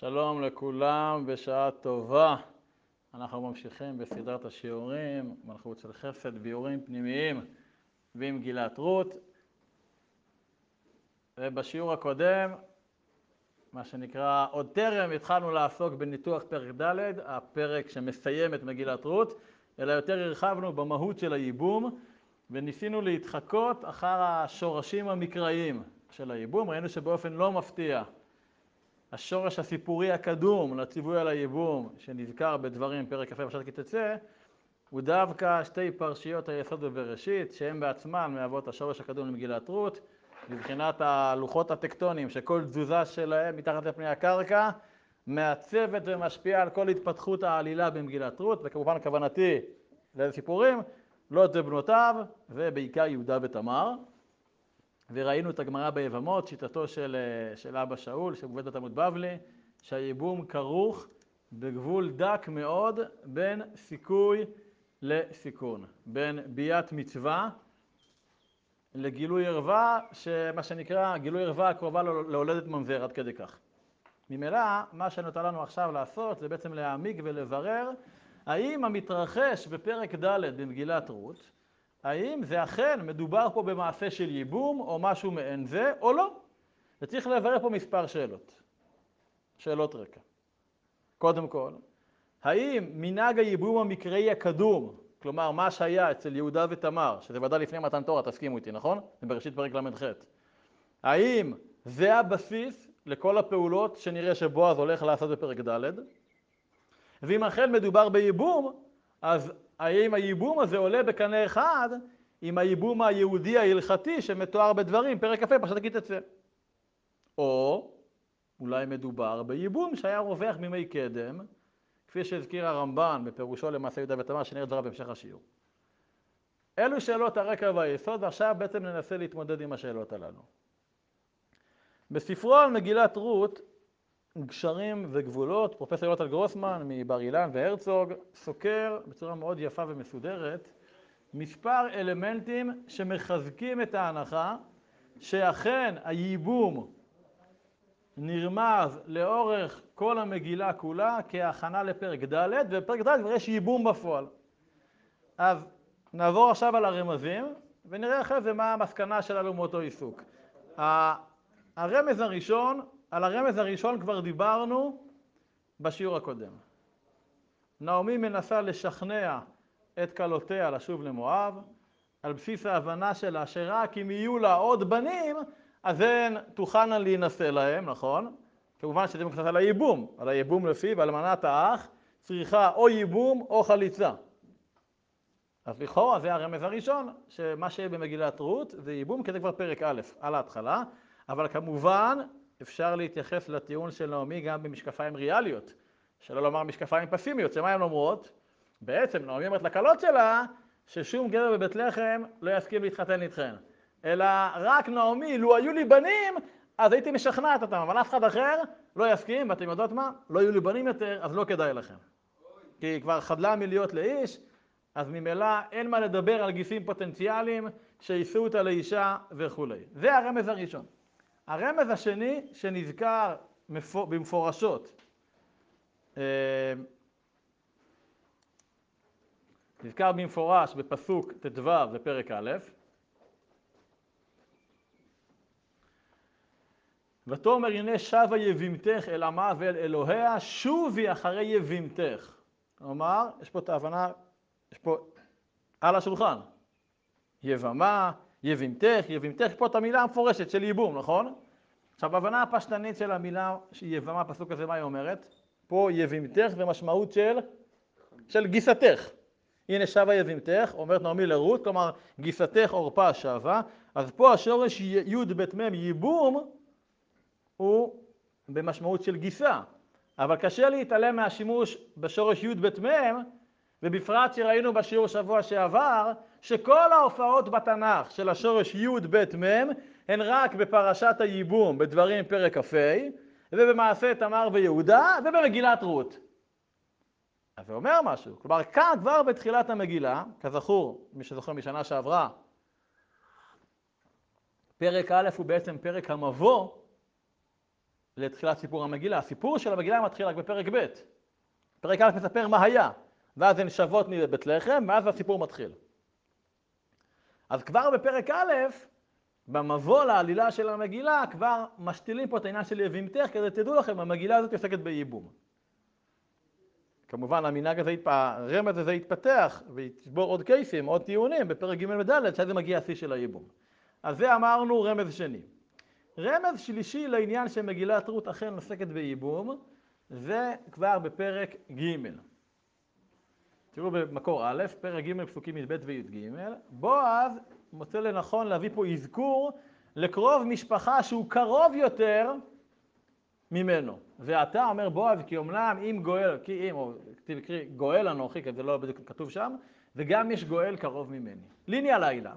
שלום לכולם, בשעה טובה. אנחנו ממשיכים בסדרת השיעורים, מלכות של חסד, ביורים פנימיים במגילת רות. ובשיעור הקודם, מה שנקרא, עוד טרם התחלנו לעסוק בניתוח פרק ד', הפרק שמסיים את מגילת רות, אלא יותר הרחבנו במהות של הייבום, וניסינו להתחקות אחר השורשים המקראיים של הייבום. ראינו שבאופן לא מפתיע השורש הסיפורי הקדום לציווי על הייבום שנזכר בדברים פרק כ"ה בפרשת כי תצא הוא דווקא שתי פרשיות היסוד בבראשית שהן בעצמן מהוות השורש הקדום למגילת רות מבחינת הלוחות הטקטוניים שכל תזוזה שלהם מתחת לפני הקרקע מעצבת ומשפיעה על כל התפתחות העלילה במגילת רות וכמובן כוונתי לאיזה סיפורים? לוט ובנותיו ובעיקר יהודה ותמר וראינו את הגמרא ביבמות, שיטתו של, של אבא שאול, שמובאת בתלמוד בבלי, שהייבום כרוך בגבול דק מאוד בין סיכוי לסיכון, בין ביאת מצווה לגילוי ערווה, שמה שנקרא גילוי ערווה הקרובה להולדת ממזר עד כדי כך. ממילא, מה שנותר לנו עכשיו לעשות זה בעצם להעמיק ולברר האם המתרחש בפרק ד' במגילת רות האם זה אכן מדובר פה במעשה של ייבום או משהו מעין זה או לא? וצריך לברר פה מספר שאלות, שאלות רקע. קודם כל, האם מנהג הייבום המקראי הקדום, כלומר מה שהיה אצל יהודה ותמר, שזה ודאי לפני מתן תורה, תסכימו איתי, נכון? זה בראשית פרק ל"ח. האם זה הבסיס לכל הפעולות שנראה שבועז הולך לעשות בפרק ד'? ואם אכן מדובר בייבום, אז האם הייבום הזה עולה בקנה אחד עם הייבום היהודי ההלכתי שמתואר בדברים, פרק כ"ה, פרשת כי תצא. או אולי מדובר בייבום שהיה רווח מימי קדם, כפי שהזכיר הרמב"ן בפירושו למעשה יהודה ותמר, שנראה דבריו בהמשך השיעור. אלו שאלות הרקע והיסוד, ועכשיו בעצם ננסה להתמודד עם השאלות הללו. בספרו על מגילת רות גשרים וגבולות, פרופסור יוטל גרוסמן מבר אילן והרצוג סוקר בצורה מאוד יפה ומסודרת מספר אלמנטים שמחזקים את ההנחה שאכן הייבום נרמז לאורך כל המגילה כולה כהכנה לפרק ד' ובפרק ד' כבר יש ייבום בפועל. אז נעבור עכשיו על הרמזים ונראה אחרי זה מה המסקנה שלנו מאותו עיסוק. הרמז הראשון על הרמז הראשון כבר דיברנו בשיעור הקודם. נעמי מנסה לשכנע את כלותיה לשוב למואב, על בסיס ההבנה שלה שרק אם יהיו לה עוד בנים, אז הן תוכלנה להינשא להם, נכון? כמובן שזה מבוסס על הייבום, על הייבום לפיו אלמנת האח צריכה או ייבום או חליצה. אז לכאורה זה הרמז הראשון, שמה שיהיה במגילת רות זה ייבום, כי זה כבר פרק א', על ההתחלה, אבל כמובן אפשר להתייחס לטיעון של נעמי גם במשקפיים ריאליות, שלא לומר משקפיים פסימיות, שמה הן אומרות? בעצם נעמי אומרת לכלות שלה ששום גבר בבית לחם לא יסכים להתחתן איתכן, אלא רק נעמי, לו היו לי בנים, אז הייתי משכנעת אותם, אבל אף אחד אחר לא יסכים, ואתם יודעות מה? לא יהיו לי בנים יותר, אז לא כדאי לכם. כי היא כבר חדלה מלהיות לאיש, אז ממילא אין מה לדבר על גיסים פוטנציאליים שיישאו אותה לאישה וכולי. זה הרמז הראשון. הרמז השני שנזכר במפורשות, אה, נזכר במפורש בפסוק ט"ו בפרק א', ותאמר הנה שבה יבימתך אל עמה ואל אלוהיה, שובי אחרי יבימתך. כלומר, יש פה את ההבנה, יש פה על השולחן, יבמה, יבימתך, יבימתך, פה את המילה המפורשת של ייבום, נכון? עכשיו, בהבנה הפשטנית של המילה יבמה, הפסוק הזה, מה היא אומרת? פה יבימתך ומשמעות של, של גיסתך. הנה שבה יבימתך, אומרת נעמי לרות, כלומר גיסתך עורפה שבה, אז פה השורש י' ב' מ' ייבום הוא במשמעות של גיסה, אבל קשה להתעלם מהשימוש בשורש י' ב' מ', ובפרט שראינו בשיעור שבוע שעבר, שכל ההופעות בתנ"ך של השורש י' ב' מ' הן רק בפרשת הייבום בדברים פרק כ"ה ובמעשה תמר ויהודה ובמגילת רות. אז זה אומר משהו, כלומר כאן כבר בתחילת המגילה, כזכור, מי שזוכר משנה שעברה, פרק א' הוא בעצם פרק המבוא לתחילת סיפור המגילה. הסיפור של המגילה מתחיל רק בפרק ב'. פרק א' מספר מה היה, ואז הן שבות מבית לחם, ואז הסיפור מתחיל. אז כבר בפרק א', במבוא לעלילה של המגילה, כבר משתילים פה את העניין של יבימתך, כדי תדעו לכם, המגילה הזאת עוסקת בייבום. כמובן המנהג הזה, הרמז הזה יתפתח ויצבור עוד קייסים, עוד טיעונים בפרק ג' וד', שזה מגיע השיא של הייבום. אז זה אמרנו רמז שני. רמז שלישי לעניין שמגילת רות אכן עוסקת בייבום, זה כבר בפרק ג'. תראו במקור א', פרק ג', פסוקים י"ב וי"ג, בועז מוצא לנכון להביא פה אזכור לקרוב משפחה שהוא קרוב יותר ממנו. ואתה אומר בועז, כי אומנם אם גואל, כי אם, או תקראי גואל אנוכי, כי זה לא בדיוק כתוב שם, וגם יש גואל קרוב ממני. ליני הלילה,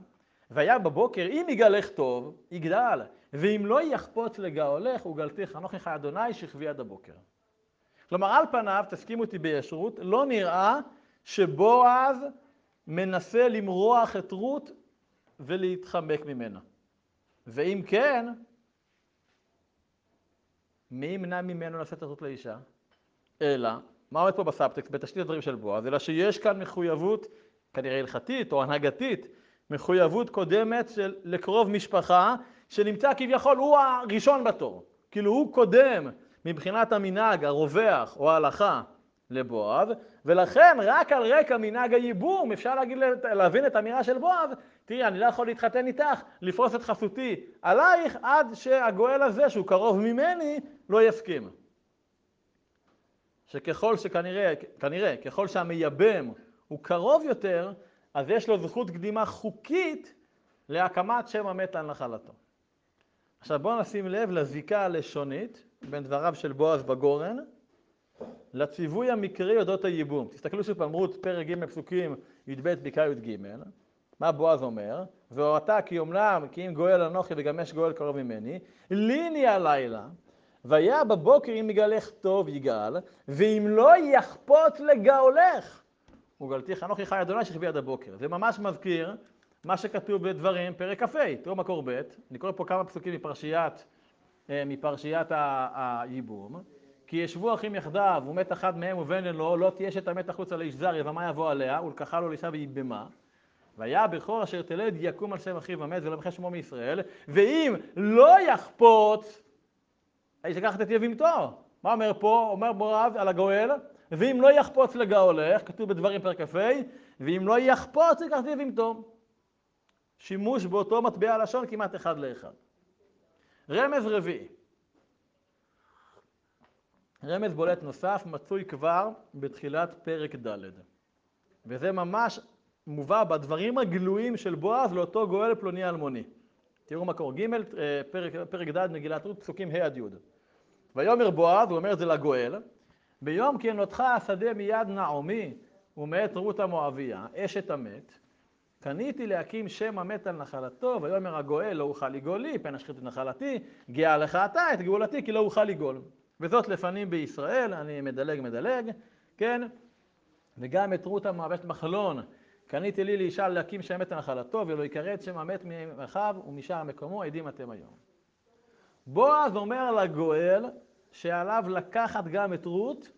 והיה בבוקר, אם יגלך טוב, יגדל, ואם לא יחפוץ לגאולך, וגלתיך חי אדוני שכבי עד הבוקר. כלומר, על פניו, תסכימו אותי בישרות, לא נראה שבועז מנסה למרוח את רות ולהתחמק ממנה. ואם כן, מי ימנע ממנו לשאת את לאישה? אלא, מה עומד פה בסאבטקסט, בתשתית הדברים של בועז? אלא שיש כאן מחויבות, כנראה הלכתית או הנהגתית, מחויבות קודמת של לקרוב משפחה, שנמצא כביכול הוא הראשון בתור. כאילו הוא קודם מבחינת המנהג, הרווח או ההלכה לבועז, ולכן רק על רקע מנהג הייבום אפשר להגיד, להבין את האמירה של בועז, תראי, אני לא יכול להתחתן איתך, לפרוס את חסותי עלייך, עד שהגואל הזה, שהוא קרוב ממני, לא יסכים. שככל שכנראה, כנראה, ככל שהמייבם הוא קרוב יותר, אז יש לו זכות קדימה חוקית להקמת שם המת על נחלתו. עכשיו בואו נשים לב לזיקה הלשונית בין דבריו של בועז בגורן לציווי המקרי אודות הייבום. תסתכלו שוב פעם, רות פרק ג' פסוקים י"ב בקעה י"ג, מה בועז אומר? והורתה כי אומנם כי אם גואל אנוכי וגם יש גואל קרוב ממני, ליני הלילה, והיה בבוקר אם יגאלך טוב יגאל, ואם לא יחפוץ לגאולך, וגאלתיך אנוכי חי אדוני שכבי עד הבוקר. זה ממש מזכיר מה שכתוב בדברים, פרק כ"ה, תראו מקור ב', אני קורא פה כמה פסוקים מפרשיית, אה, מפרשיית הייבום. כי ישבו אחים יחדיו, ומת אחד מהם ובן אלו, לא תהיה שתמת החוצה לאיש זר, יבמה יבוא עליה, ולקחה לו לאישה ויבמה. והיה הבכור אשר תלד יקום על שם אחיו ומת ולא מחש שמו מישראל, ואם לא יחפוץ, האיש לקחת את יבימתו. מה אומר פה? אומר מורב על הגואל, ואם לא יחפוץ לגאולך, כתוב בדברים פרק כ"ה, ואם לא יחפוץ לקחת את יבימתו. שימוש באותו מטבע לשון כמעט אחד לאחד. רמז רביעי. רמז בולט נוסף מצוי כבר בתחילת פרק ד', וזה ממש מובא בדברים הגלויים של בועז לאותו גואל פלוני אלמוני. תראו מקור ג', אה, פרק, פרק ד' מגילת רות, פסוקים ה' עד י'. ויאמר בועז, הוא אומר את זה לגואל, ביום כי נותך השדה מיד נעמי ומאת רות המואביה, אשת המת, קניתי להקים שם המת על נחלתו, ויאמר הגואל לא אוכל לגאול לי, פן אשחית את נחלתי, גאה לך אתה את גאולתי כי לא אוכל לגאול. וזאת לפנים בישראל, אני מדלג מדלג, כן? וגם את רות המואבת מחלון, קניתי לי לאישה להקים שם מת לנחלתו, ולא יקרא את שם המת ממרחב ומשער מקומו, עדים אתם היום. בועז אומר לגואל שעליו לקחת גם את רות,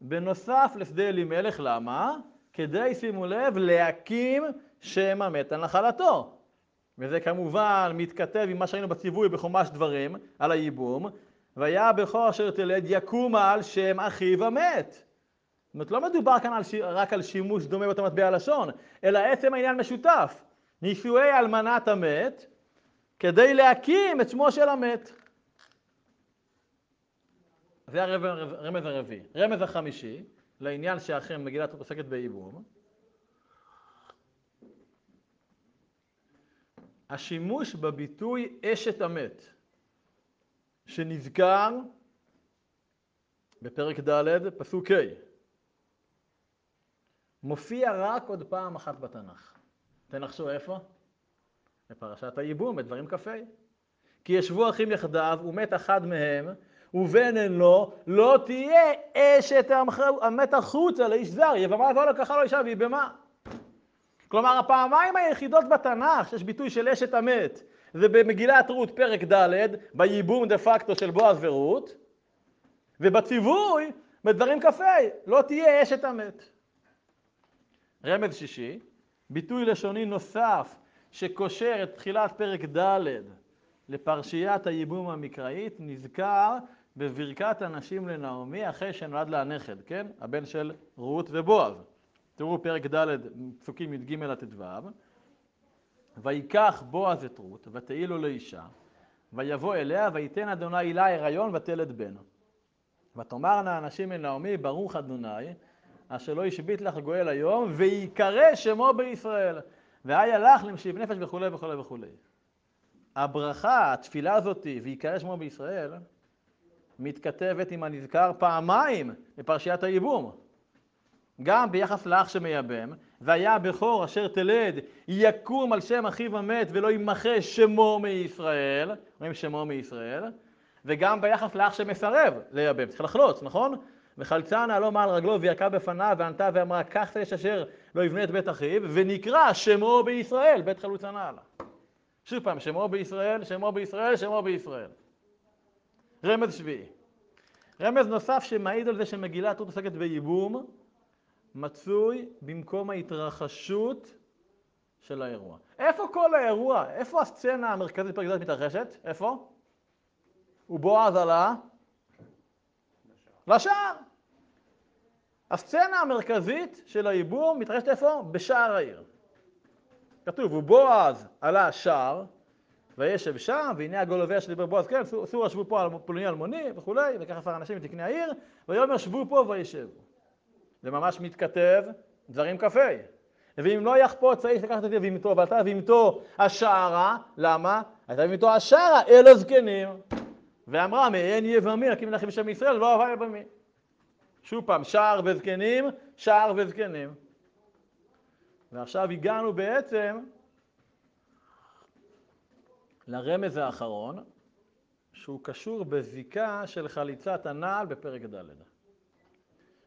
בנוסף לשדה אלימלך, למה? כדי, שימו לב, להקים שם המת על נחלתו. וזה כמובן מתכתב עם מה שראינו בציווי בחומש דברים על הייבום, והיה בכור אשר תלד יקום על שם אחיו המת. זאת אומרת, לא מדובר כאן על ש... רק על שימוש דומה באותו מטבע לשון, אלא עצם העניין משותף. נישואי אלמנת המת, כדי להקים את שמו של המת. זה הרמז הרביעי. רמז החמישי, לעניין שאכן מגילת עוסקת בייבום. השימוש בביטוי אשת המת. שנזכר בפרק ד', פסוק ה', מופיע רק עוד פעם אחת בתנ"ך. תנחשו איפה? בפרשת הייבום, בדברים כ"ה. כי ישבו אחים יחדיו, ומת אחד מהם, ובן אין לו, לא תהיה אשת המת החוצה לאיש זר, יבמה יבוא לקחה לו אישה במה. כלומר, הפעמיים היחידות בתנ"ך שיש ביטוי של אשת המת, זה במגילת רות פרק ד', בייבום דה פקטו של בועז ורות, ובציווי בדברים כ"ה, לא תהיה אשת המת. רמז שישי, ביטוי לשוני נוסף שקושר את תחילת פרק ד' לפרשיית הייבום המקראית, נזכר בברכת הנשים לנעמי אחרי שנולד לה הנכד, כן? הבן של רות ובועז. תראו פרק ד', פסוקים י"ג עד ט"ו. ויקח בועז את רות, ותהי לו לאישה, ויבוא אליה, ויתן אדוני לה הריון ותלד בן. ותאמרנה הנשים לנעמי, ברוך אדוני, אשר לא השבית לך גואל היום, ויקרא שמו בישראל. והיה לך למשיב נפש וכולי וכולי וכולי. הברכה, התפילה הזאת, ויקרא שמו בישראל, מתכתבת עם הנזכר פעמיים בפרשיית הייבום. גם ביחס לאח שמייבם, והיה הבכור אשר תלד, יקום על שם אחיו המת ולא ימחה שמו מישראל, רואים שמו מישראל, וגם ביחס לאח שמסרב לייבם, צריך לחלוץ, נכון? וחלצה נעלו מעל רגלו וירקה בפניו וענתה ואמרה, קח יש אשר לא יבנה את בית אחיו, ונקרא שמו בישראל, בית חלוצה נעלה. שוב פעם, שמו בישראל, שמו בישראל, שמו בישראל. רמז שביעי. רמז נוסף שמעיד על זה שמגילת רות עוסקת בייבום, מצוי במקום ההתרחשות של האירוע. איפה כל האירוע? איפה הסצנה המרכזית בפרק ד' מתרחשת? איפה? ובועז עלה לשער. הסצנה המרכזית של הייבום מתרחשת איפה? בשער העיר. כתוב, ובועז עלה שער, וישב שם, והנה הגולוביה שדיבר בועז, כן, סור ישבו פה על פלוני אלמוני וכולי, וככה עשר אנשים מתקני העיר, ויאמר ישבו פה וישבו. זה ממש מתכתב דברים כ"ה. ואם לא יחפוץ האיש לקחת את יבימתו, ועלתה יבימתו השערה, למה? הייתה יבימתו השערה אל הזקנים. ואמרה, מעין יבמי, הקים לכם בשם ישראל, לא אהבה יבמי. שוב פעם, שער וזקנים, שער וזקנים. ועכשיו הגענו בעצם לרמז האחרון, שהוא קשור בזיקה של חליצת הנעל בפרק ד'.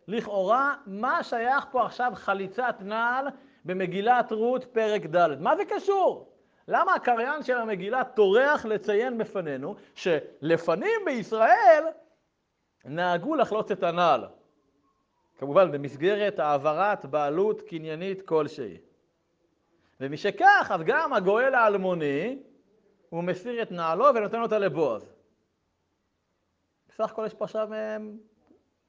לכאורה, מה שייך פה עכשיו חליצת נעל במגילת רות פרק ד'? מה זה קשור? למה הקריין של המגילה טורח לציין בפנינו שלפנים בישראל נהגו לחלוץ את הנעל? כמובן במסגרת העברת בעלות קניינית כלשהי. ומשכך, אז גם הגואל האלמוני, הוא מסיר את נעלו ונותן אותה לבועז. בסך הכל יש פה עכשיו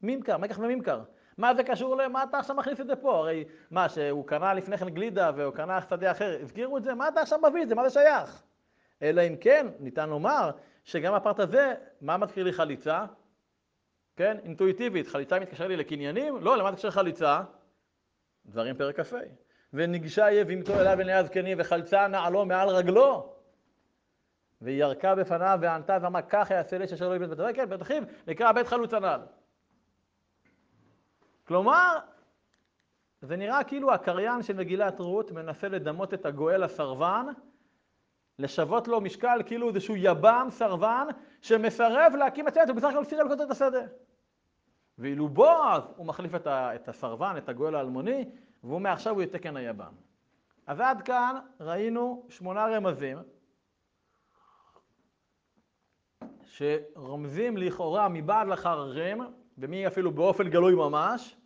ממכר, מקח וממכר. מה זה קשור למה אתה עכשיו מכניס את זה פה? הרי מה, שהוא קנה לפני כן גלידה והוא קנה שדה אחר, הזכירו את זה? מה אתה עכשיו מביא את זה? מה זה שייך? אלא אם כן, ניתן לומר שגם הפרט הזה, מה מזכיר לי חליצה? כן, אינטואיטיבית, חליצה מתקשר לי לקניינים? לא, למה תקשר חליצה? דברים פרק כ"ה. ונגשה יבימתו אליו עיני הזקנים וחלצה נעלו מעל רגלו. והיא ירקה בפניו וענתה ואמרה כך יעשה לאיש אשר לא יבנה בית כן, בית אחיו נקרא בית חלוץ הנעל. כלומר, זה נראה כאילו הקריין של מגילת רות מנסה לדמות את הגואל הסרבן, לשוות לו משקל כאילו איזשהו יב"ם סרבן שמסרב להקים את הצוות, ובסך הכל סירב לקנות את השדה. ואילו בועז, הוא מחליף את, ה, את הסרבן, את הגואל האלמוני, והוא מעכשיו הוא יתקן היב"ם. אז עד כאן ראינו שמונה רמזים שרומזים לכאורה מבעד לחררים, ומי אפילו באופן גלוי ממש,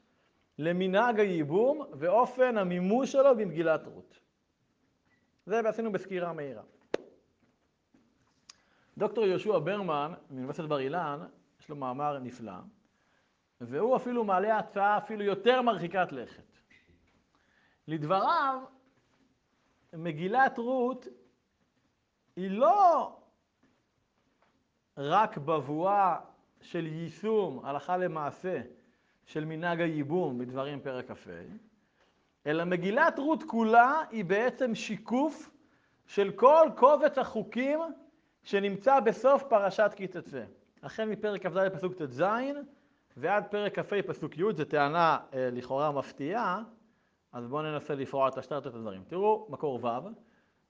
למנהג הייבום ואופן המימוש שלו במגילת רות. זה עשינו בסקירה מהירה. דוקטור יהושע ברמן מאוניברסיטת בר אילן, יש לו מאמר נפלא, והוא אפילו מעלה הצעה אפילו יותר מרחיקת לכת. לדבריו, מגילת רות היא לא רק בבואה של יישום הלכה למעשה של מנהג הייבום בדברים פרק כ"ה, אלא מגילת רות כולה היא בעצם שיקוף של כל קובץ החוקים שנמצא בסוף פרשת כי תצא. החל מפרק כ"ד פסוק ט"ז ועד פרק כ"ה פסוק י', זו טענה אה, לכאורה מפתיעה, אז בואו ננסה לפרוע את השטרת את הדברים. תראו, מקור ו',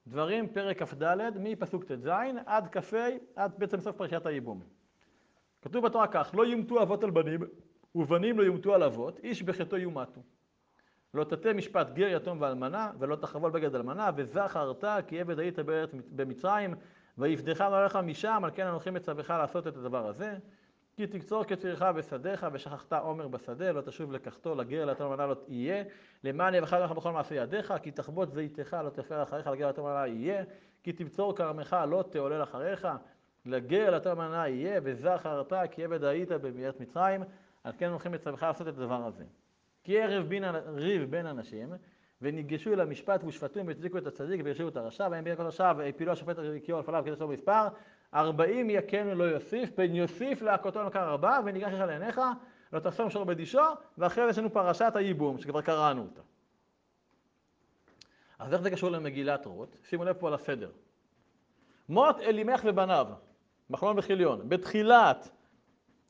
דברים פרק כ"ד מפסוק ט"ז עד כ"ה, עד בעצם סוף פרשת הייבום. כתוב בתורה כך, לא יומתו אבות על בנים ובנים לא יומתו על אבות, איש בחטאו יומתו. לא תטה משפט גר יתום ואלמנה, ולא תחבול בגד אלמנה, וזכרת כי עבד היית בארץ במצרים, ויפדך לעולך משם, על כן אנוכי מצווך לעשות את הדבר הזה. כי תקצור כצריך בשדיך, ושכחת עומר בשדה, לא תשוב לקחתו, לגר ליתום אלמנה לא תהיה, למען יבחר לך בכל מעשה ידיך, כי תחבוט זיתך לא תפר אחריך, לגר ליתום אלמנה יהיה, כי תבצור כרמך לא תעולל אחריך, לגר ליתום אלמנה יהיה, וזכרת כי עבד היית בארץ מצרים, על כן אנוכי מצווך לעשות את הדבר הזה. כי ערב בין, ריב בין אנשים, וניגשו אל המשפט ושפטו והצדיקו את הצדיק והרשיעו את הרשע, והם בין כל הרשע והפילו השופט הרקיעו על פניו כדי שלא מספר, ארבעים יקנו לא יוסיף, פן יוסיף להכותו למכר ארבע, וניגש לך לעיניך, לא תחסום שור בדישו, ואחרי זה יש לנו פרשת הייבום, שכבר קראנו אותה. אז איך זה קשור למגילת רות? שימו לב פה על הסדר. מות אלימך ובניו, מחלון וחיליון, בתחילת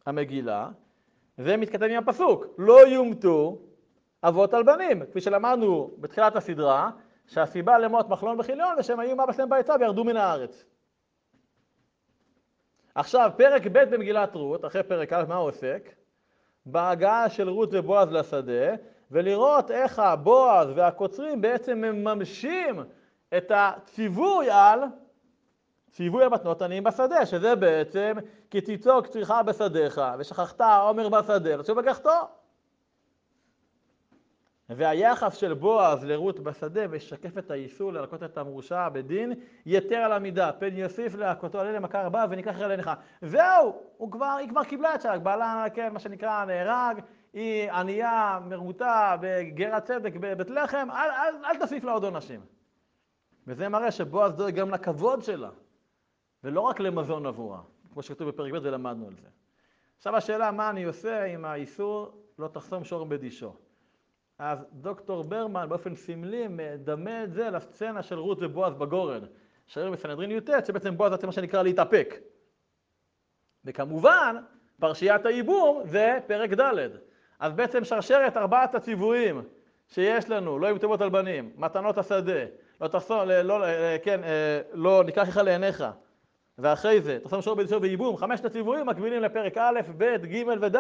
המגילה, זה מתכתב עם הפסוק, לא יומתו אבות על בנים, כפי שלמדנו בתחילת הסדרה, שהסיבה למות מחלון וחיליון זה שהם היו אבא שלהם בעצה וירדו מן הארץ. עכשיו, פרק ב' במגילת רות, אחרי פרק א', מה הוא עוסק? בהגעה של רות ובועז לשדה, ולראות איך הבועז והקוצרים בעצם מממשים את הציווי על ציווי המתנות עניים בשדה, שזה בעצם כי תצעוק צריכה בשדיך, ושכחת עומר בשדה, לשוב לקחתו. והיחס של בועז לרות בשדה משקף את האיסור ללקוט את המורשע בדין יתר על המידה, פן יוסיף להכותו על אלה מכה ארבעה וניקח אל עיניך. זהו, הוא כבר, היא כבר קיבלה את שלך, בעלה, כן, מה שנקרא, נהרג, היא ענייה, מרוטה, בגר הצדק בבית לחם, אל, אל, אל תוסיף לה עוד עונשים. וזה מראה שבועז דואג גם לכבוד שלה, ולא רק למזון עבורה, כמו שכתוב בפרק ב' ולמדנו על זה. עכשיו השאלה, מה אני עושה עם האיסור לא תחסום שור בדישו? אז דוקטור ברמן באופן סמלי מדמה את זה לסצנה של רות ובועז בגורן, שהיום בסנהדרין י"ט, שבעצם בועז זה מה שנקרא להתאפק. וכמובן, פרשיית הייבום זה פרק ד'. אז בעצם שרשרת ארבעת הציוויים שיש לנו, לא יהיו טובות על בנים, מתנות השדה, לא תחסום, לא, לא, כן, לא ניקח לך לעיניך, ואחרי זה, תחסום שור בדישו וייבום, חמשת הציוויים מקבילים לפרק א', ב', ג' וד'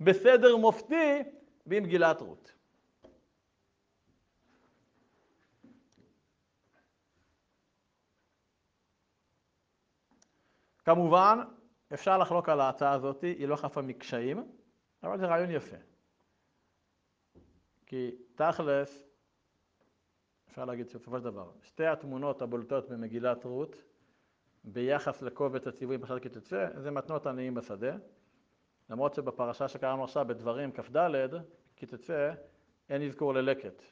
בסדר מופתי במגילת רות. כמובן, אפשר לחלוק על ההצעה הזאת, היא לא חפה מקשיים, אבל זה רעיון יפה. כי תכלס, אפשר להגיד שבסופו של דבר, שתי התמונות הבולטות במגילת רות, ביחס לקובץ פרשת כי תצא, זה מתנות עניים בשדה. למרות שבפרשה שקראנו עכשיו בדברים כ"ד, כי תצא, אין אזכור ללקט,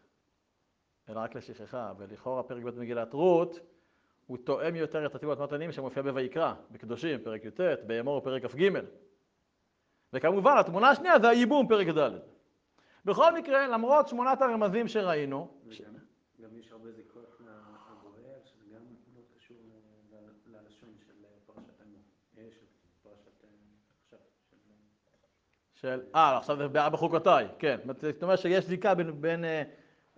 אלא רק לשכחה, ולכאורה פרק ב' במגילת רות, הוא תואם יותר את הציבור התנועות עניים שמופיע בויקרא, בקדושים, פרק י"ט, באמור פרק כ"ג. וכמובן, התמונה השנייה זה הייבום, פרק ד'. בכל מקרה, למרות שמונת הרמזים שראינו... גם יש הרבה זיקות לגואל, שזה גם לא קשור ללשון של פרשת עמו. של פרשת עכשיו, של... אה, עכשיו זה בחוקותיי, כן. זאת אומרת שיש זיקה בין, בין,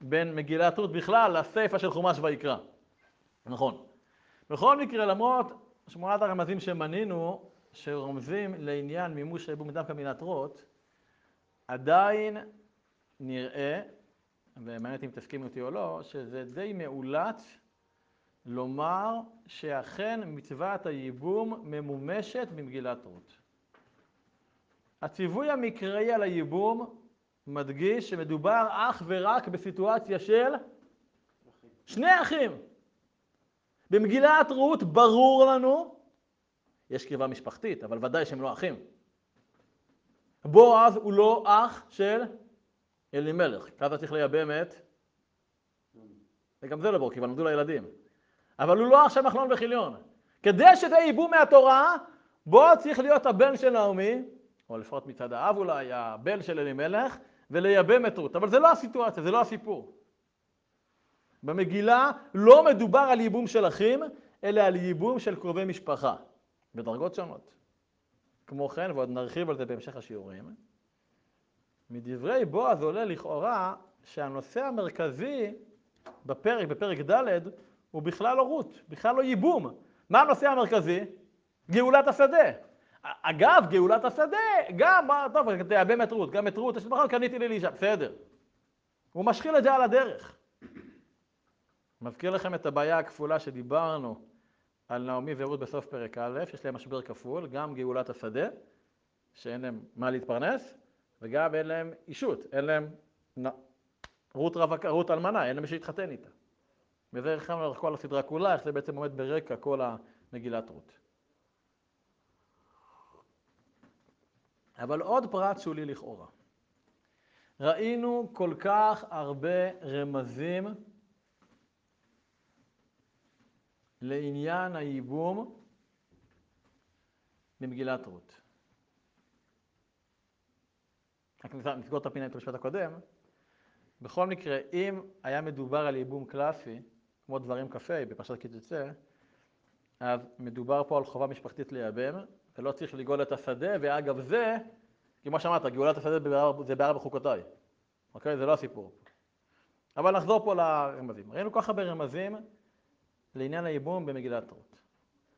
בין מגילת רות בכלל לסיפא של חומש ויקרא. נכון. בכל מקרה, למרות שמונת הרמזים שמנינו, שרומזים לעניין מימוש ריבו מדם כמילת רות, עדיין נראה, ומעניין אם תסכימו אותי או לא, שזה די מאולץ לומר שאכן מצוות הייבום ממומשת במגילת רות. הציווי המקראי על הייבום מדגיש שמדובר אך ורק בסיטואציה של שני אחים. במגילת רות ברור לנו, יש קרבה משפחתית, אבל ודאי שהם לא אחים. בועז הוא לא אח של אלימלך, כזה צריך לייבם את... וגם זה לא ברור, כי נולדו לילדים. אבל הוא לא אח של מחלון וחיליון. כדי שזה ייבום מהתורה, בועז צריך להיות הבן של נעמי, או לפחות מצד האב אולי, הבן של אלימלך, ולייבם את רות. אבל זה לא הסיטואציה, זה לא הסיפור. במגילה לא מדובר על ייבום של אחים, אלא על ייבום של קרובי משפחה, בדרגות שונות. כמו כן, ועוד נרחיב על זה בהמשך השיעורים, מדברי בועז עולה לכאורה שהנושא המרכזי בפרק, בפרק ד', הוא בכלל לא רות, בכלל לא ייבום. מה הנושא המרכזי? גאולת השדה. אגב, גאולת השדה, גם, טוב, תייבם את רות, גם את רות, יש לך קניתי לאלישע, בסדר. הוא משחיל את זה על הדרך. מזכיר לכם את הבעיה הכפולה שדיברנו על נעמי ורות בסוף פרק א', שיש להם משבר כפול, גם גאולת השדה, שאין להם מה להתפרנס, וגם אין להם אישות, אין להם רות רווקה, רות אלמנה, אין להם מי שיתחתן איתה. וזה הרחבנו לאורך כל הסדרה כולה, איך זה בעצם עומד ברקע כל המגילת רות. אבל עוד פרט שולי לכאורה. ראינו כל כך הרבה רמזים לעניין הייבום במגילת רות. רק נסגור את הפינה את המשפט הקודם. בכל מקרה, אם היה מדובר על ייבום קלאסי, כמו דברים קפה בפרשת קיצוצה, אז מדובר פה על חובה משפחתית לייבם, ולא צריך לגאול את השדה, ואגב זה, כמו שאמרת, גאולת השדה זה בער בחוקותיי, אוקיי? זה לא הסיפור. אבל נחזור פה לרמזים. ראינו כל כך הרבה רמזים לעניין הייבום במגילת רות.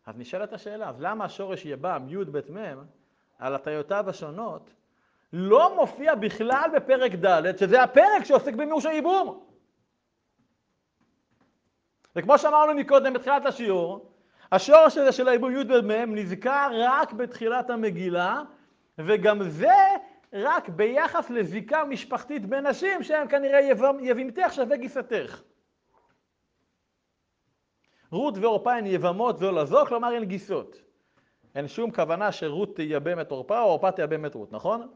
אז נשאלת השאלה, אז למה השורש יבם, י' ב' מ', על הטיותיו השונות, לא מופיע בכלל בפרק ד', שזה הפרק שעוסק במימוש הייבום? וכמו שאמרנו מקודם בתחילת השיעור, השורש הזה של הייבום י' ב' מ' נזכר רק בתחילת המגילה, וגם זה רק ביחס לזיקה משפחתית בין נשים שהם כנראה יבימתך שווה גיסתך. רות ועורפה הן יבמות זו לזו, כלומר הן גיסות. אין שום כוונה שרות תייבם את עורפה או עורפה תייבם את רות, נכון?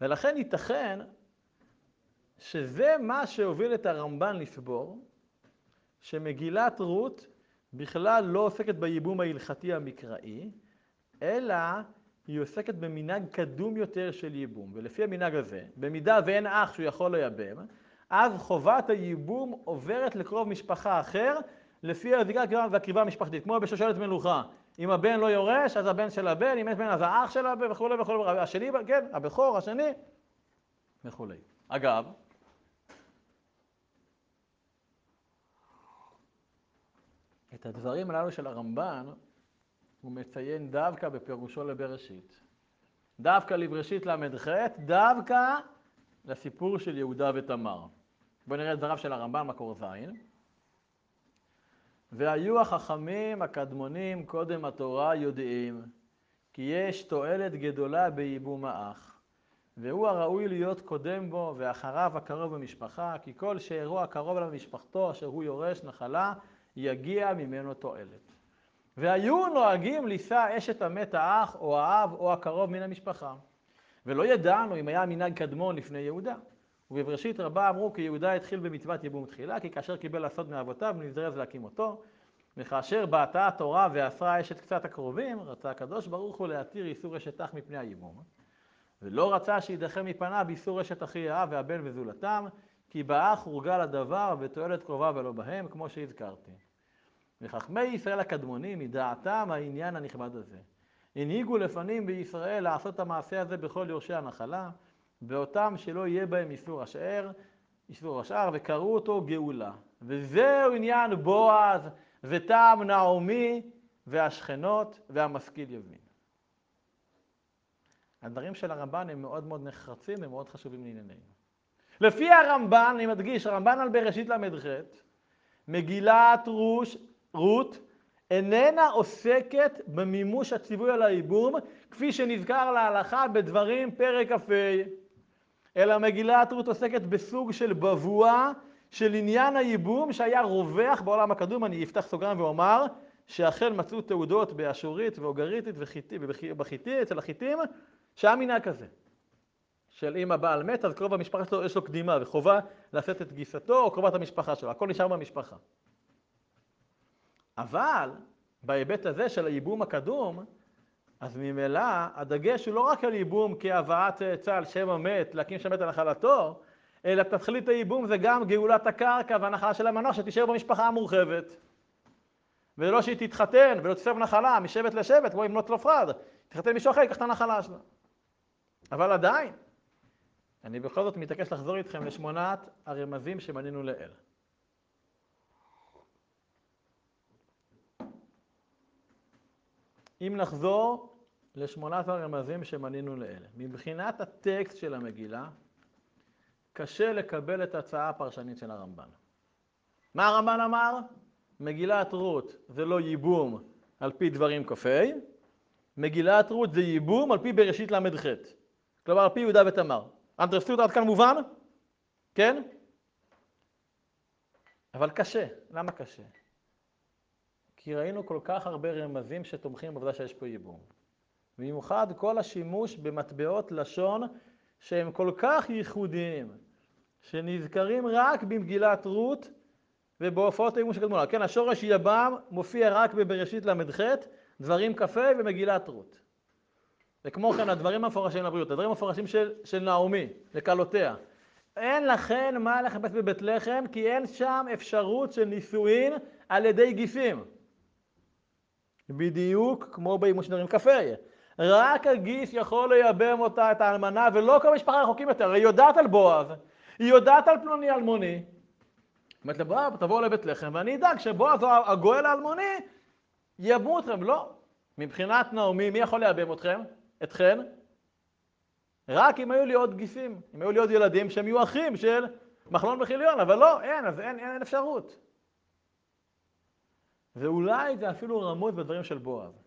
ולכן ייתכן שזה מה שהוביל את הרמב"ן לסבור, שמגילת רות בכלל לא עוסקת בייבום ההלכתי המקראי, אלא היא עוסקת במנהג קדום יותר של ייבום. ולפי המנהג הזה, במידה ואין אח שהוא יכול לייבם, אז חובת הייבום עוברת לקרוב משפחה אחר, לפי הזיקה והקריבה המשפחתית, כמו בשושלת מלוכה. אם הבן לא יורש, אז הבן של הבן, אם יש בן, אז האח של הבן וכולי וכולי. השני, כן, הבכור, השני, וכולי. אגב, את הדברים הללו של הרמב"ן הוא מציין דווקא בפירושו לבראשית. דווקא לבראשית ל"ח, דווקא לסיפור של יהודה ותמר. בואו נראה את דבריו של הרמב"ן, מקור ז'. והיו החכמים הקדמונים קודם התורה יודעים כי יש תועלת גדולה בייבום האח, והוא הראוי להיות קודם בו ואחריו הקרוב במשפחה, כי כל שאירוע הקרוב אליו במשפחתו אשר הוא יורש נחלה, יגיע ממנו תועלת. והיו נוהגים לישא אשת המת האח או האב או הקרוב מן המשפחה. ולא ידענו אם היה מנהג קדמון לפני יהודה. ובבראשית רבה אמרו כי יהודה התחיל במצוות ייבום תחילה, כי כאשר קיבל לעשות מאבותיו נזדרז להקים אותו. וכאשר בעטה התורה ואסרה אשת קצת הקרובים, רצה הקדוש ברוך הוא להתיר איסור אשת אח מפני הייבום. ולא רצה שידחה מפניו איסור אשת אחי האב והבן וזולתם, כי באח הורגל הדבר ותועלת קרובה ולא בהם, כמו שהזכרתי. וחכמי ישראל הקדמונים, מדעתם העניין הנכבד הזה. הנהיגו לפנים בישראל לעשות את המעשה הזה בכל יורשי הנחלה, באותם שלא יהיה בהם איסור השאר, איסור השאר, וקראו אותו גאולה. וזהו עניין בועז וטעם נעמי והשכנות והמשכיל יבין. הדברים של הרמב"ן הם מאוד מאוד נחרצים ומאוד חשובים לענייננו. לפי הרמב"ן, אני מדגיש, הרמב"ן על בראשית ל"ח, מגילת רוש, רות איננה עוסקת במימוש הציווי על הייבום, כפי שנזכר להלכה בדברים פרק כ"ה, אלא מגילת רות עוסקת בסוג של בבוע של עניין הייבום שהיה רווח בעולם הקדום. אני אפתח סוגריים ואומר שאכן מצאו תעודות באשורית ואוגריתית ובחיטית, אצל החיטים, שהיה מנהג כזה. של אם הבעל מת, אז קרוב המשפחה שלו יש לו קדימה וחובה לשאת את גיסתו או קרובת המשפחה שלו, הכל נשאר במשפחה. אבל בהיבט הזה של הייבום הקדום, אז ממילא הדגש הוא לא רק על ייבום כהבאת צה"ל שם המת, להקים שם את הנחלתו, אלא תכלית הייבום זה גם גאולת הקרקע והנחלה של המנוח שתישאר במשפחה המורחבת. ולא שהיא תתחתן ולא תסב נחלה משבט לשבט, כמו עם לא תלופרד, תתחתן מישהו אחר, ייקח את הנחלה שלה. אבל עדיין, אני בכל זאת מתעקש לחזור איתכם לשמונת הרמזים שמנינו לאל. אם נחזור לשמונת הרמזים שמנינו לאלה, מבחינת הטקסט של המגילה, קשה לקבל את ההצעה הפרשנית של הרמב"ן. מה הרמב"ן אמר? מגילת רות זה לא ייבום על פי דברים כ"ה, מגילת רות זה ייבום על פי בראשית ל"ח. כלומר, על פי יהודה ותמר. אנטרסטות עד כאן מובן? כן? אבל קשה. למה קשה? כי ראינו כל כך הרבה רמזים שתומכים בעובדה שיש פה ייבום. במיוחד כל השימוש במטבעות לשון שהם כל כך ייחודיים, שנזכרים רק במגילת רות ובהופעות האימון שקדמו לה. כן, השורש יבם מופיע רק בבראשית ל"ח, דברים כ"ה ומגילת רות. וכמו כן הדברים המפורשים לבריאות, הדברים המפורשים של, של נעמי, לכלותיה. אין לכן מה לחפש בבית לחם, כי אין שם אפשרות של נישואין על ידי גיסים. בדיוק כמו באימון דברים כ"ה. רק הגיס יכול לייבם אותה, את האלמנה, ולא כל משפחה רחוקים יותר. היא יודעת על בועז, היא יודעת על פלוני אלמוני. אומרת לבועז, תבואו לבית לחם, ואני אדאג שבועז או הגואל האלמוני ייבמו אתכם. לא. מבחינת נעמי, מי יכול לייבם אתכם? אתכן? רק אם היו לי עוד גיסים, אם היו לי עוד ילדים שהם יהיו אחים של מחלון וחיליון, אבל לא, אין, אז אין, אין, אין אפשרות. ואולי זה אפילו רמוז בדברים של בועז.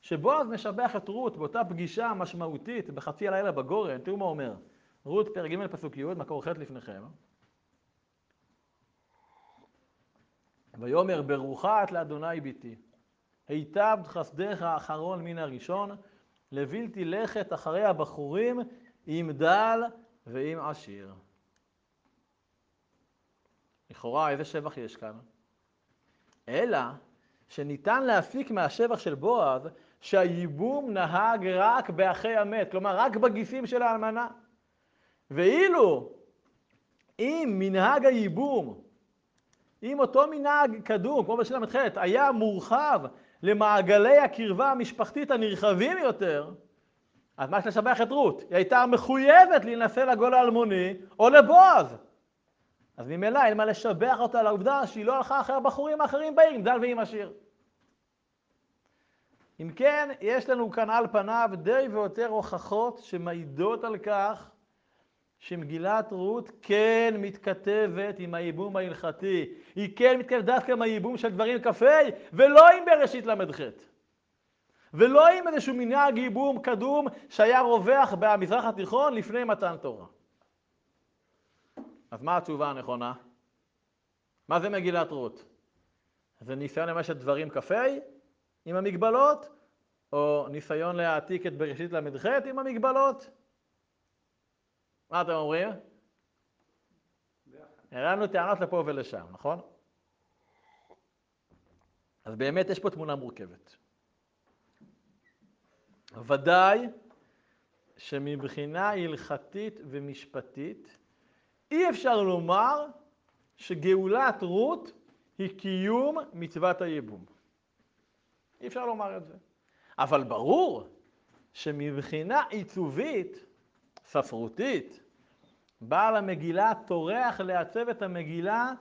שבועז משבח את רות באותה פגישה משמעותית בחצי הלילה בגורן, תראו מה אומר. רות פרק ג' פסוק י', מקור ח' לפניכם. ויאמר ברוכה את לאדוני ביתי, היטב חסדך האחרון מן הראשון, לבלתי לכת אחרי הבחורים עם דל ועם עשיר. לכאורה איזה שבח יש כאן? אלא שניתן להפיק מהשבח של בועז שהייבום נהג רק באחי המת, כלומר רק בגיסים של האלמנה. ואילו אם מנהג הייבום, אם אותו מנהג קדום, כמו בשביל ל"ח, היה מורחב למעגלי הקרבה המשפחתית הנרחבים יותר, אז מה יש לשבח את רות? היא הייתה מחויבת להינשא לגול האלמוני או לבועז. אז ממילא אין מה לשבח אותה על העובדה שהיא לא הלכה אחרי הבחורים האחרים בעיר עם דל ועם עשיר. אם כן, יש לנו כאן על פניו די ויותר הוכחות שמעידות על כך שמגילת רות כן מתכתבת עם הייבום ההלכתי. היא כן מתכתבת דווקא עם הייבום של דברים כ"ה, ולא עם בראשית ל"ח. ולא עם איזשהו מנהג ייבום קדום שהיה רווח במזרח התיכון לפני מתן תורה. אז מה התשובה הנכונה? מה זה מגילת רות? זה ניסיון למש את דברים כ"ה עם המגבלות, או ניסיון להעתיק את בראשית ל"ח עם המגבלות? מה אתם אומרים? הרמנו טענות לפה ולשם, נכון? אז באמת יש פה תמונה מורכבת. ודאי שמבחינה הלכתית ומשפטית אי אפשר לומר שגאולת רות היא קיום מצוות הייבום. אי אפשר לומר את זה. אבל ברור שמבחינה עיצובית, ספרותית, בעל המגילה טורח לעצב את המגילה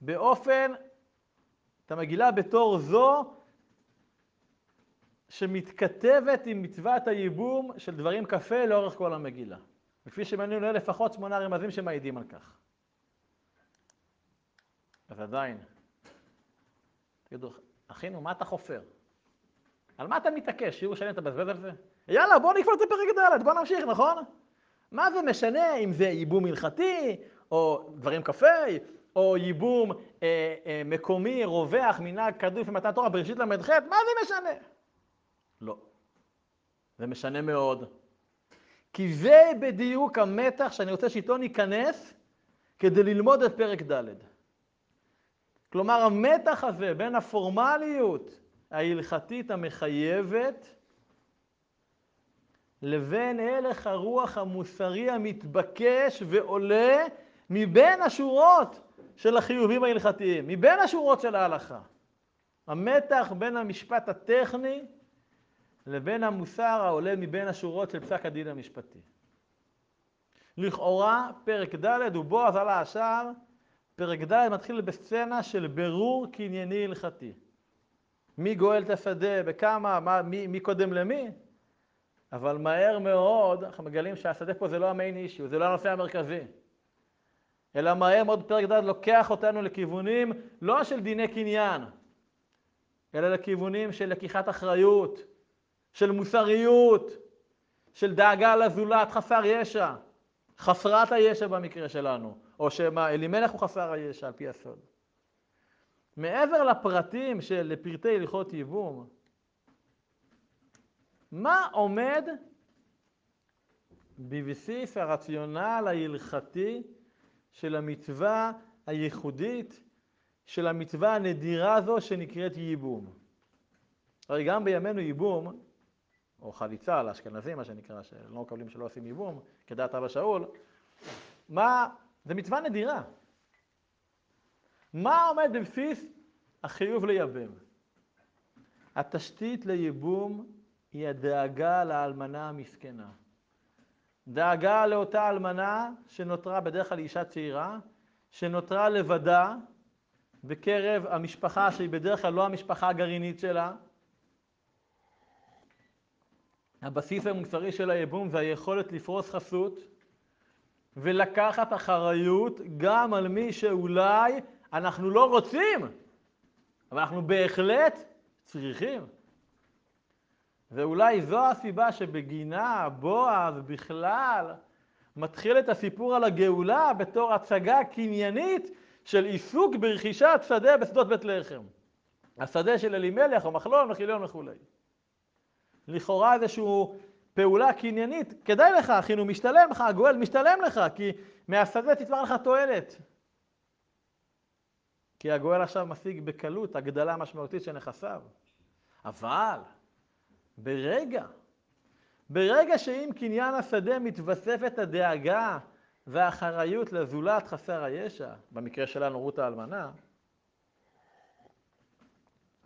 באופן, את המגילה בתור זו שמתכתבת עם מצוות הייבום של דברים כ"ה לאורך כל המגילה. וכפי שמנינו לפחות שמונה רמזים שמעידים על כך. אז עדיין, תגידו, אחינו, מה אתה חופר? על מה אתה מתעקש? שיעור שלם אתה מבזבז על זה? יאללה, בוא נקפוץ לפרק ד', בוא נמשיך, נכון? מה זה משנה אם זה ייבום הלכתי, או דברים כ"ה, או ייבום אה, אה, מקומי, רווח, מנהג קדוף ומתן תורה בראשית ל"ח, מה זה משנה? לא. זה משנה מאוד. כי זה בדיוק המתח שאני רוצה שאיתו ניכנס כדי ללמוד את פרק ד'. כלומר, המתח הזה בין הפורמליות ההלכתית המחייבת לבין הלך הרוח המוסרי המתבקש ועולה מבין השורות של החיובים ההלכתיים, מבין השורות של ההלכה. המתח בין המשפט הטכני לבין המוסר העולה מבין השורות של פסק הדין המשפטי. לכאורה, פרק ד' הוא בועז על השער, פרק ד' מתחיל בסצנה של ברור קנייני הלכתי. מי גואל את השדה, בכמה, מה, מי, מי קודם למי, אבל מהר מאוד אנחנו מגלים שהשדה פה זה לא המיין אישיו, זה לא הנושא המרכזי. אלא מהר מאוד פרק ד' לוקח אותנו לכיוונים לא של דיני קניין, אלא לכיוונים של לקיחת אחריות, של מוסריות, של דאגה לזולת חסר ישע, חסרת הישע במקרה שלנו, או שמה, אלימלך הוא חסר הישע על פי הסוד. מעבר לפרטים של פרטי הלכות ייבום, מה עומד בבסיס הרציונל ההלכתי של המצווה הייחודית, של המצווה הנדירה הזו שנקראת ייבום? הרי גם בימינו ייבום, או חליצה לאשכנזים, מה שנקרא, שלא מקבלים שלא עושים ייבום, כדעת אבא שאול, מה, זה מצווה נדירה. מה עומד בבסיס החיוב לייבם? התשתית לייבום היא הדאגה לאלמנה המסכנה. דאגה לאותה אלמנה שנותרה בדרך כלל אישה צעירה, שנותרה לבדה בקרב המשפחה שהיא בדרך כלל לא המשפחה הגרעינית שלה. הבסיס המוסרי של הייבום זה היכולת לפרוס חסות ולקחת אחריות גם על מי שאולי אנחנו לא רוצים, אבל אנחנו בהחלט צריכים. ואולי זו הסיבה שבגינה בועז בכלל מתחיל את הסיפור על הגאולה בתור הצגה קניינית של עיסוק ברכישת שדה בשדות בית לחם. השדה של אלימלך או מחלון וחיליון וכולי. לכאורה איזושהי פעולה קניינית, כדאי לך, אחינו, משתלם לך, הגואל משתלם לך, כי מהשדה תצמח לך תועלת. כי הגואל עכשיו משיג בקלות הגדלה משמעותית של נכסיו. אבל ברגע, ברגע שעם קניין השדה מתווספת הדאגה והאחריות לזולת חסר הישע, במקרה שלנו רות האלמנה,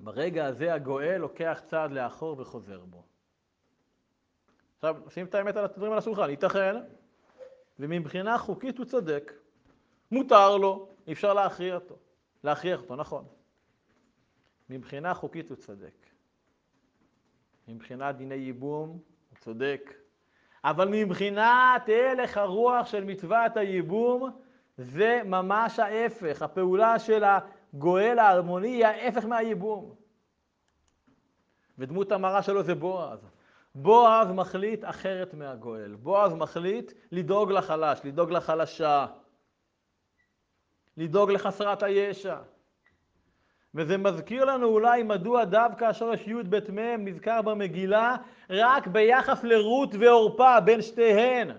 ברגע הזה הגואל לוקח צעד לאחור וחוזר בו. עכשיו, שים את האמת על הדברים על השולחן, ייתכן, ומבחינה חוקית הוא צודק, מותר לו, אי אפשר להכריע אותו, להכריח אותו, נכון. מבחינה חוקית הוא צודק. מבחינת דיני ייבום, הוא צודק. אבל מבחינת הלך הרוח של מצוות הייבום, זה ממש ההפך. הפעולה של הגואל האלמוני היא ההפך מהייבום. ודמות המראה שלו זה בועז. בועז מחליט אחרת מהגואל. בועז מחליט לדאוג לחלש, לדאוג לחלשה, לדאוג לחסרת הישע. וזה מזכיר לנו אולי מדוע דווקא השורש י' ב' מ' נזכר במגילה רק ביחס לרות ועורפה בין שתיהן.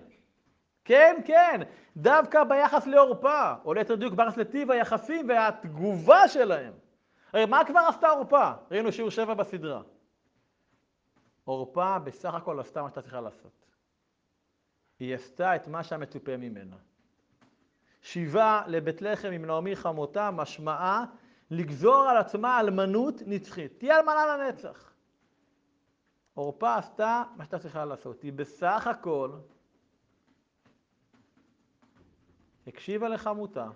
כן, כן, דווקא ביחס לעורפה, או ליתר דיוק ביחס לטיב היחסים והתגובה שלהם. הרי מה כבר עשתה עורפה? ראינו שיעור שבע בסדרה. עורפה בסך הכל עשתה מה שאתה צריכה לעשות. היא עשתה את מה שהמצופה ממנה. שיבה לבית לחם עם נעמי חמותה משמעה לגזור על עצמה אלמנות נצחית. תהיה אלמנה לנצח. עורפה עשתה מה שאתה צריכה לעשות. היא בסך הכל הקשיבה לחמותה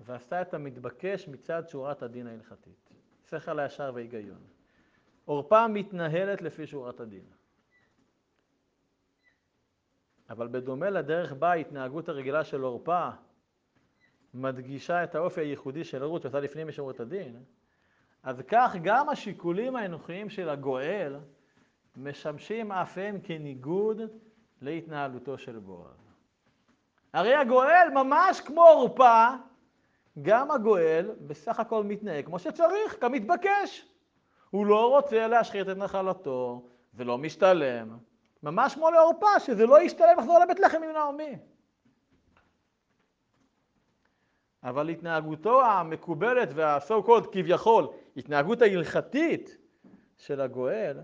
ועשתה את המתבקש מצד שורת הדין ההלכתית. שכל הישר והיגיון. עורפה מתנהלת לפי שורת הדין. אבל בדומה לדרך בה ההתנהגות הרגילה של עורפה מדגישה את האופי הייחודי של רות שעושה לפנים משורת הדין, אז כך גם השיקולים האנוכיים של הגואל משמשים אף הם כניגוד להתנהלותו של בועז. הרי הגואל ממש כמו עורפה, גם הגואל בסך הכל מתנהג כמו שצריך, כמתבקש. הוא לא רוצה להשחית את נחלתו, זה לא משתלם. ממש כמו לעורפה, שזה לא ישתלם לחזור לבית לחם עם נעמי. אבל התנהגותו המקובלת וה-so called כביכול, התנהגות ההלכתית של הגואל,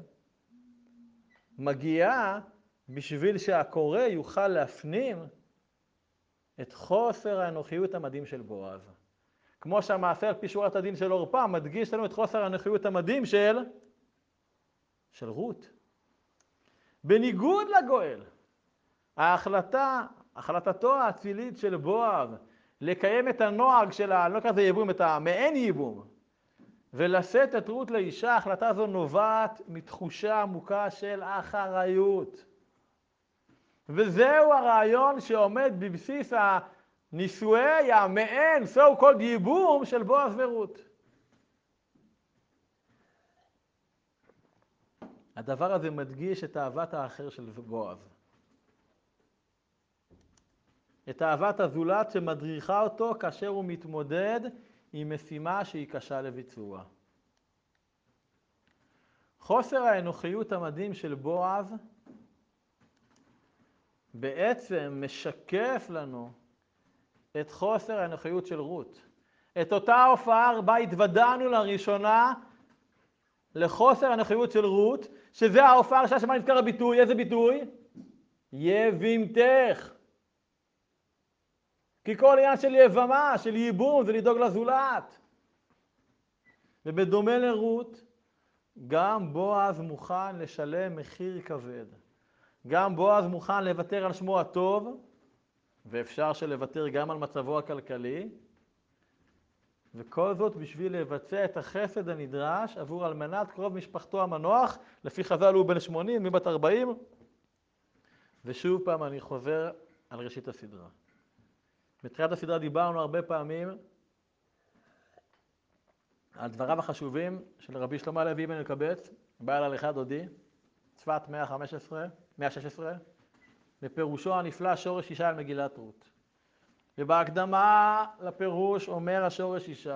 מגיעה בשביל שהקורא יוכל להפנים את חוסר האנוכיות המדהים של בועז. כמו שהמעשה על פי שורת הדין של עורפה מדגיש לנו את חוסר האנוכיות המדהים של, של רות. בניגוד לגואל, ההחלטה, החלטתו האצילית של בועז לקיים את הנוהג של ה... לא לזה ייבום, את המעין ייבום, ולשאת את רות לאישה, ההחלטה הזו נובעת מתחושה עמוקה של אחריות. וזהו הרעיון שעומד בבסיס נישואי המעין, so called ייבום של בועז ורות. הדבר הזה מדגיש את אהבת האחר של בועז. את אהבת הזולת שמדריכה אותו כאשר הוא מתמודד עם משימה שהיא קשה לביצוע. חוסר האנוכיות המדהים של בועז בעצם משקף לנו את חוסר האנוכיות של רות. את אותה הופעה בה התוודענו לראשונה לחוסר האנוכיות של רות, שזה ההופעה הראשונה שמה נזכר הביטוי, איזה ביטוי? יבימתך. כי כל עניין של יבמה, של ייבום, זה לדאוג לזולת. ובדומה לרות, גם בועז מוכן לשלם מחיר כבד. גם בועז מוכן לוותר על שמו הטוב, ואפשר שלוותר גם על מצבו הכלכלי, וכל זאת בשביל לבצע את החסד הנדרש עבור אלמנת קרוב משפחתו המנוח, לפי חז"ל הוא בן 80, מבת 40. ושוב פעם אני חוזר על ראשית הסדרה. בתחילת הסדרה דיברנו הרבה פעמים על דבריו החשובים של רבי שלמה לוי אבן אלקבץ, בעל הלכה דודי, צפת 115, 116, בפירושו הנפלא שורש ישי על מגילת רות. ובהקדמה לפירוש אומר השורש ישי,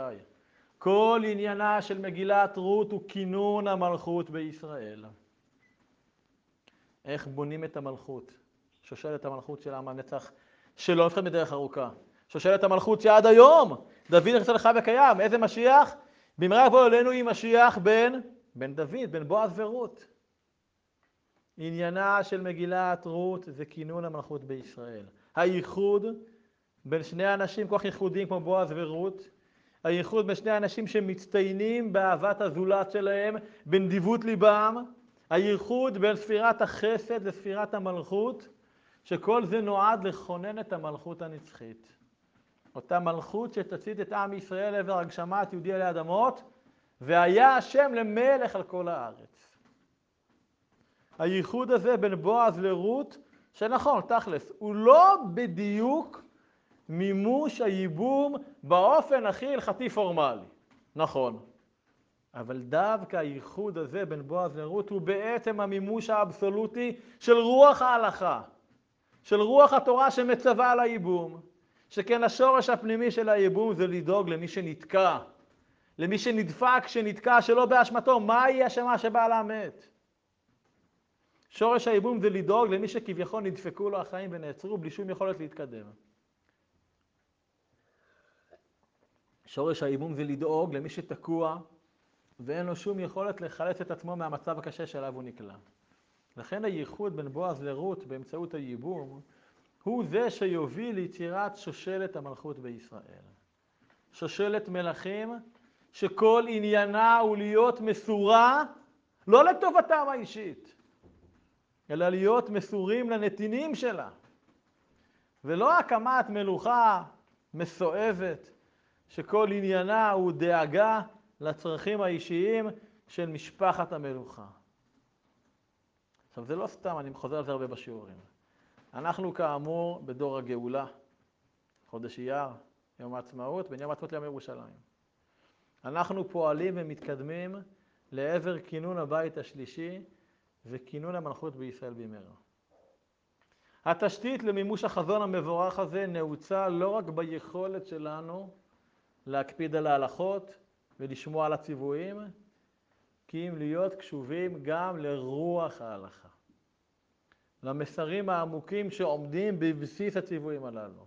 כל עניינה של מגילת רות הוא כינון המלכות בישראל. איך בונים את המלכות? שושלת המלכות של עם הנצח שלא נפחד מדרך ארוכה. שושלת המלכות שעד היום דוד נכנס לך וקיים. איזה משיח? במהרה יבוא אלינו עם משיח בן, בן דוד, בן בועז ורות. עניינה של מגילת רות זה כינון המלכות בישראל. הייחוד בין שני אנשים כל כך ייחודיים כמו בועז ורות, הייחוד בין שני אנשים שמצטיינים באהבת הזולת שלהם, בנדיבות ליבם, הייחוד בין ספירת החסד לספירת המלכות, שכל זה נועד לכונן את המלכות הנצחית. אותה מלכות שתצית את עם ישראל לעבר הגשמת יהודי עלי אדמות, והיה השם למלך על כל הארץ. הייחוד הזה בין בועז לרות, שנכון, תכלס, הוא לא בדיוק מימוש הייבום באופן הכי הלכתי פורמלי. נכון. אבל דווקא הייחוד הזה בין בועז לרות הוא בעצם המימוש האבסולוטי של רוח ההלכה, של רוח התורה שמצווה על הייבום. שכן השורש הפנימי של הייבום זה לדאוג למי שנתקע, למי שנדפק, שנתקע, שלא באשמתו, מהי אשמה שבעלה מת? שורש הייבום זה לדאוג למי שכביכול נדפקו לו החיים ונעצרו בלי שום יכולת להתקדם. שורש הייבום זה לדאוג למי שתקוע ואין לו שום יכולת לחלץ את עצמו מהמצב הקשה שאליו הוא נקלע. לכן הייחוד בין בועז לרות באמצעות הייבום הוא זה שיוביל ליצירת שושלת המלכות בישראל. שושלת מלכים שכל עניינה הוא להיות מסורה לא לטובתם האישית, אלא להיות מסורים לנתינים שלה. ולא הקמת מלוכה מסואבת שכל עניינה הוא דאגה לצרכים האישיים של משפחת המלוכה. עכשיו זה לא סתם, אני חוזר על זה הרבה בשיעורים. אנחנו כאמור בדור הגאולה, חודש אייר, יום העצמאות, בין יום העצמאות ליום ירושלים. אנחנו פועלים ומתקדמים לעבר כינון הבית השלישי וכינון המלכות בישראל במהרה. התשתית למימוש החזון המבורך הזה נעוצה לא רק ביכולת שלנו להקפיד על ההלכות ולשמוע על הציוויים, כי אם להיות קשובים גם לרוח ההלכה. למסרים העמוקים שעומדים בבסיס הציוויים הללו.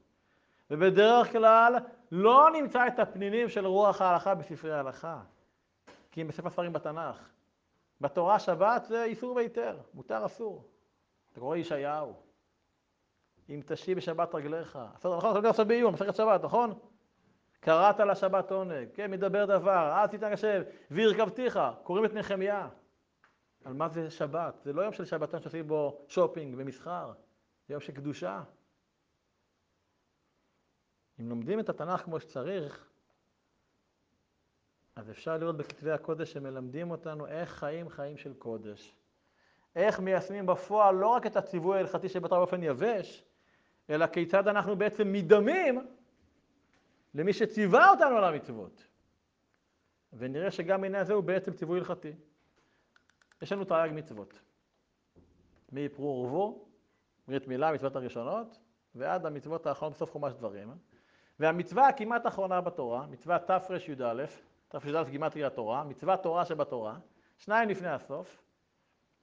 ובדרך כלל לא נמצא את הפנינים של רוח ההלכה בספרי ההלכה, כי הם בספר ספרים בתנ"ך. בתורה שבת זה איסור והיתר, מותר אסור. אתה קורא ישעיהו, אם תשיב בשבת רגליך. נכון, אתה יודע לעשות בעיון, מסכת שבת, נכון? קראת לשבת עונג, כן, מדבר דבר, אל תיתן השם, והרכבתיך, קוראים את נחמיה. על מה זה שבת. זה לא יום של שבתון שעושים בו שופינג ומסחר, זה יום של קדושה. אם לומדים את התנ"ך כמו שצריך, אז אפשר לראות בכתבי הקודש שמלמדים אותנו איך חיים חיים של קודש. איך מיישמים בפועל לא רק את הציווי ההלכתי שבתר באופן יבש, אלא כיצד אנחנו בעצם מדמים למי שציווה אותנו על המצוות. ונראה שגם בעניין הזה הוא בעצם ציווי הלכתי. יש לנו תרי"ג מצוות. מיפרו ורבו, ברית מילה, המצוות הראשונות, ועד המצוות האחרונות בסוף חומש דברים. והמצווה הכמעט אחרונה בתורה, מצווה תרי"א, תרי"א גימטרי התורה, מצווה תורה שבתורה, שניים לפני הסוף,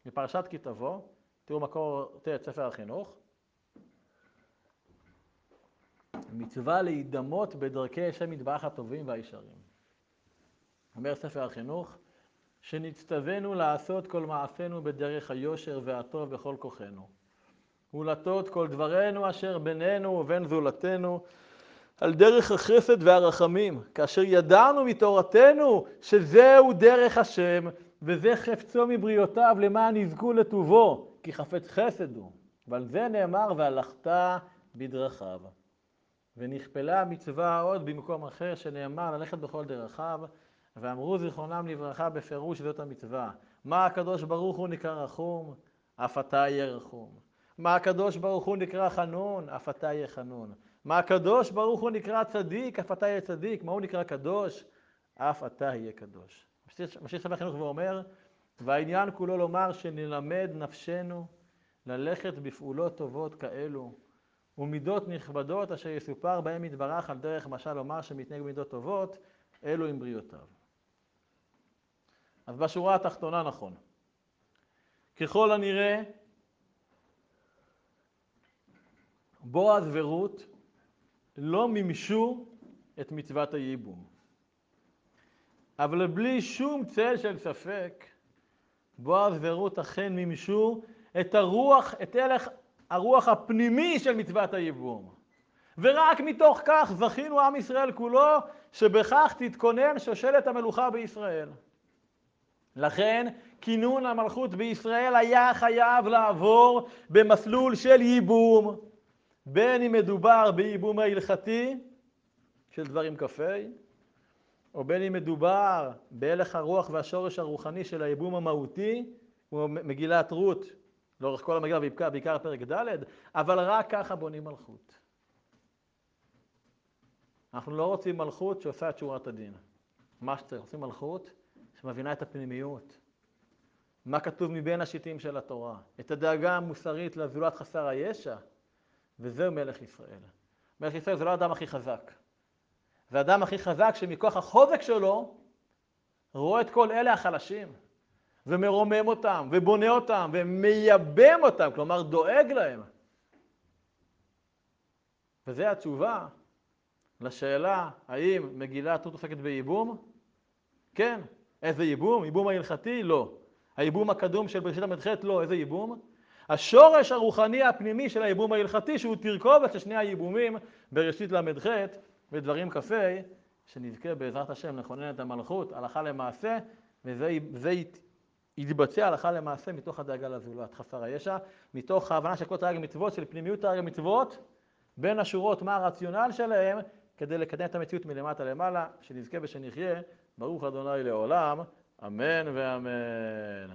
בפרשת כי תבוא, תראו מקור ט' ספר החינוך, מצווה להידמות בדרכי השם מטבח הטובים והישרים. אומר ספר החינוך, שנצטווינו לעשות כל מעשינו בדרך היושר והטוב בכל כוחנו. ולטות כל דברינו אשר בינינו ובין זולתנו על דרך החסד והרחמים, כאשר ידענו מתורתנו שזהו דרך השם וזה חפצו מבריאותיו למען יזכו לטובו, כי חפץ חסד הוא. ועל זה נאמר והלכת בדרכיו. ונכפלה המצווה עוד במקום אחר שנאמר ללכת בכל דרכיו, ואמרו זיכרונם לברכה בפירוש זאת המצווה. מה הקדוש ברוך הוא נקרא רחום? אף אתה יהיה רחום. מה הקדוש ברוך הוא נקרא חנון? אף אתה יהיה חנון. מה הקדוש ברוך הוא נקרא צדיק? אף אתה יהיה צדיק. מה הוא נקרא קדוש? אף אתה יהיה קדוש. משיח ספר החינוך ואומר, והעניין כולו לומר שנלמד נפשנו ללכת בפעולות טובות כאלו, ומידות נכבדות אשר יסופר בהם יתברך על דרך משל לומר שמתנהג במידות טובות, אלו עם בריאותיו. אז בשורה התחתונה נכון. ככל הנראה, בועז ורות לא מימשו את מצוות הייבום. אבל בלי שום צל של ספק, בועז ורות אכן מימשו את הרוח, את הלך הרוח הפנימי של מצוות הייבום. ורק מתוך כך זכינו עם ישראל כולו, שבכך תתכונן שושלת המלוכה בישראל. לכן כינון המלכות בישראל היה חייב לעבור במסלול של ייבום, בין אם מדובר בייבום ההלכתי של דברים כ"ה, או בין אם מדובר בהלך הרוח והשורש הרוחני של הייבום המהותי, כמו מגילת רות, לאורך כל המגילה, בעיקר, פרק ד', אבל רק ככה בונים מלכות. אנחנו לא רוצים מלכות שעושה את שורת הדין. מה שצריך, רוצים מלכות שמבינה את הפנימיות. מה כתוב מבין השיטים של התורה, את הדאגה המוסרית לזולת חסר הישע, וזהו מלך ישראל. מלך ישראל זה לא האדם הכי חזק. זה האדם הכי חזק שמכוח החוזק שלו רואה את כל אלה החלשים, ומרומם אותם, ובונה אותם, ומייבם אותם, כלומר דואג להם. וזו התשובה לשאלה האם מגילת רות עוסקת בייבום? כן. איזה ייבום? ייבום ההלכתי? לא. הייבום הקדום של בראשית ל"ח? לא. איזה ייבום? השורש הרוחני הפנימי של הייבום ההלכתי, שהוא תרכובת של שני הייבומים בראשית ל"ח ודברים כ"ה, שנזכה בעזרת השם לכונן את המלכות הלכה למעשה, וזה יתבצע הלכה למעשה מתוך הדאגה לזולת, חסר הישע, מתוך ההבנה של כל תרי"ג מצוות, של פנימיות תרי"ג מצוות, בין השורות מה הרציונל שלהם, כדי לקדם את המציאות מלמטה למעלה, שנזכה ושנחיה, ברוך אדוני לעולם, אמן ואמן.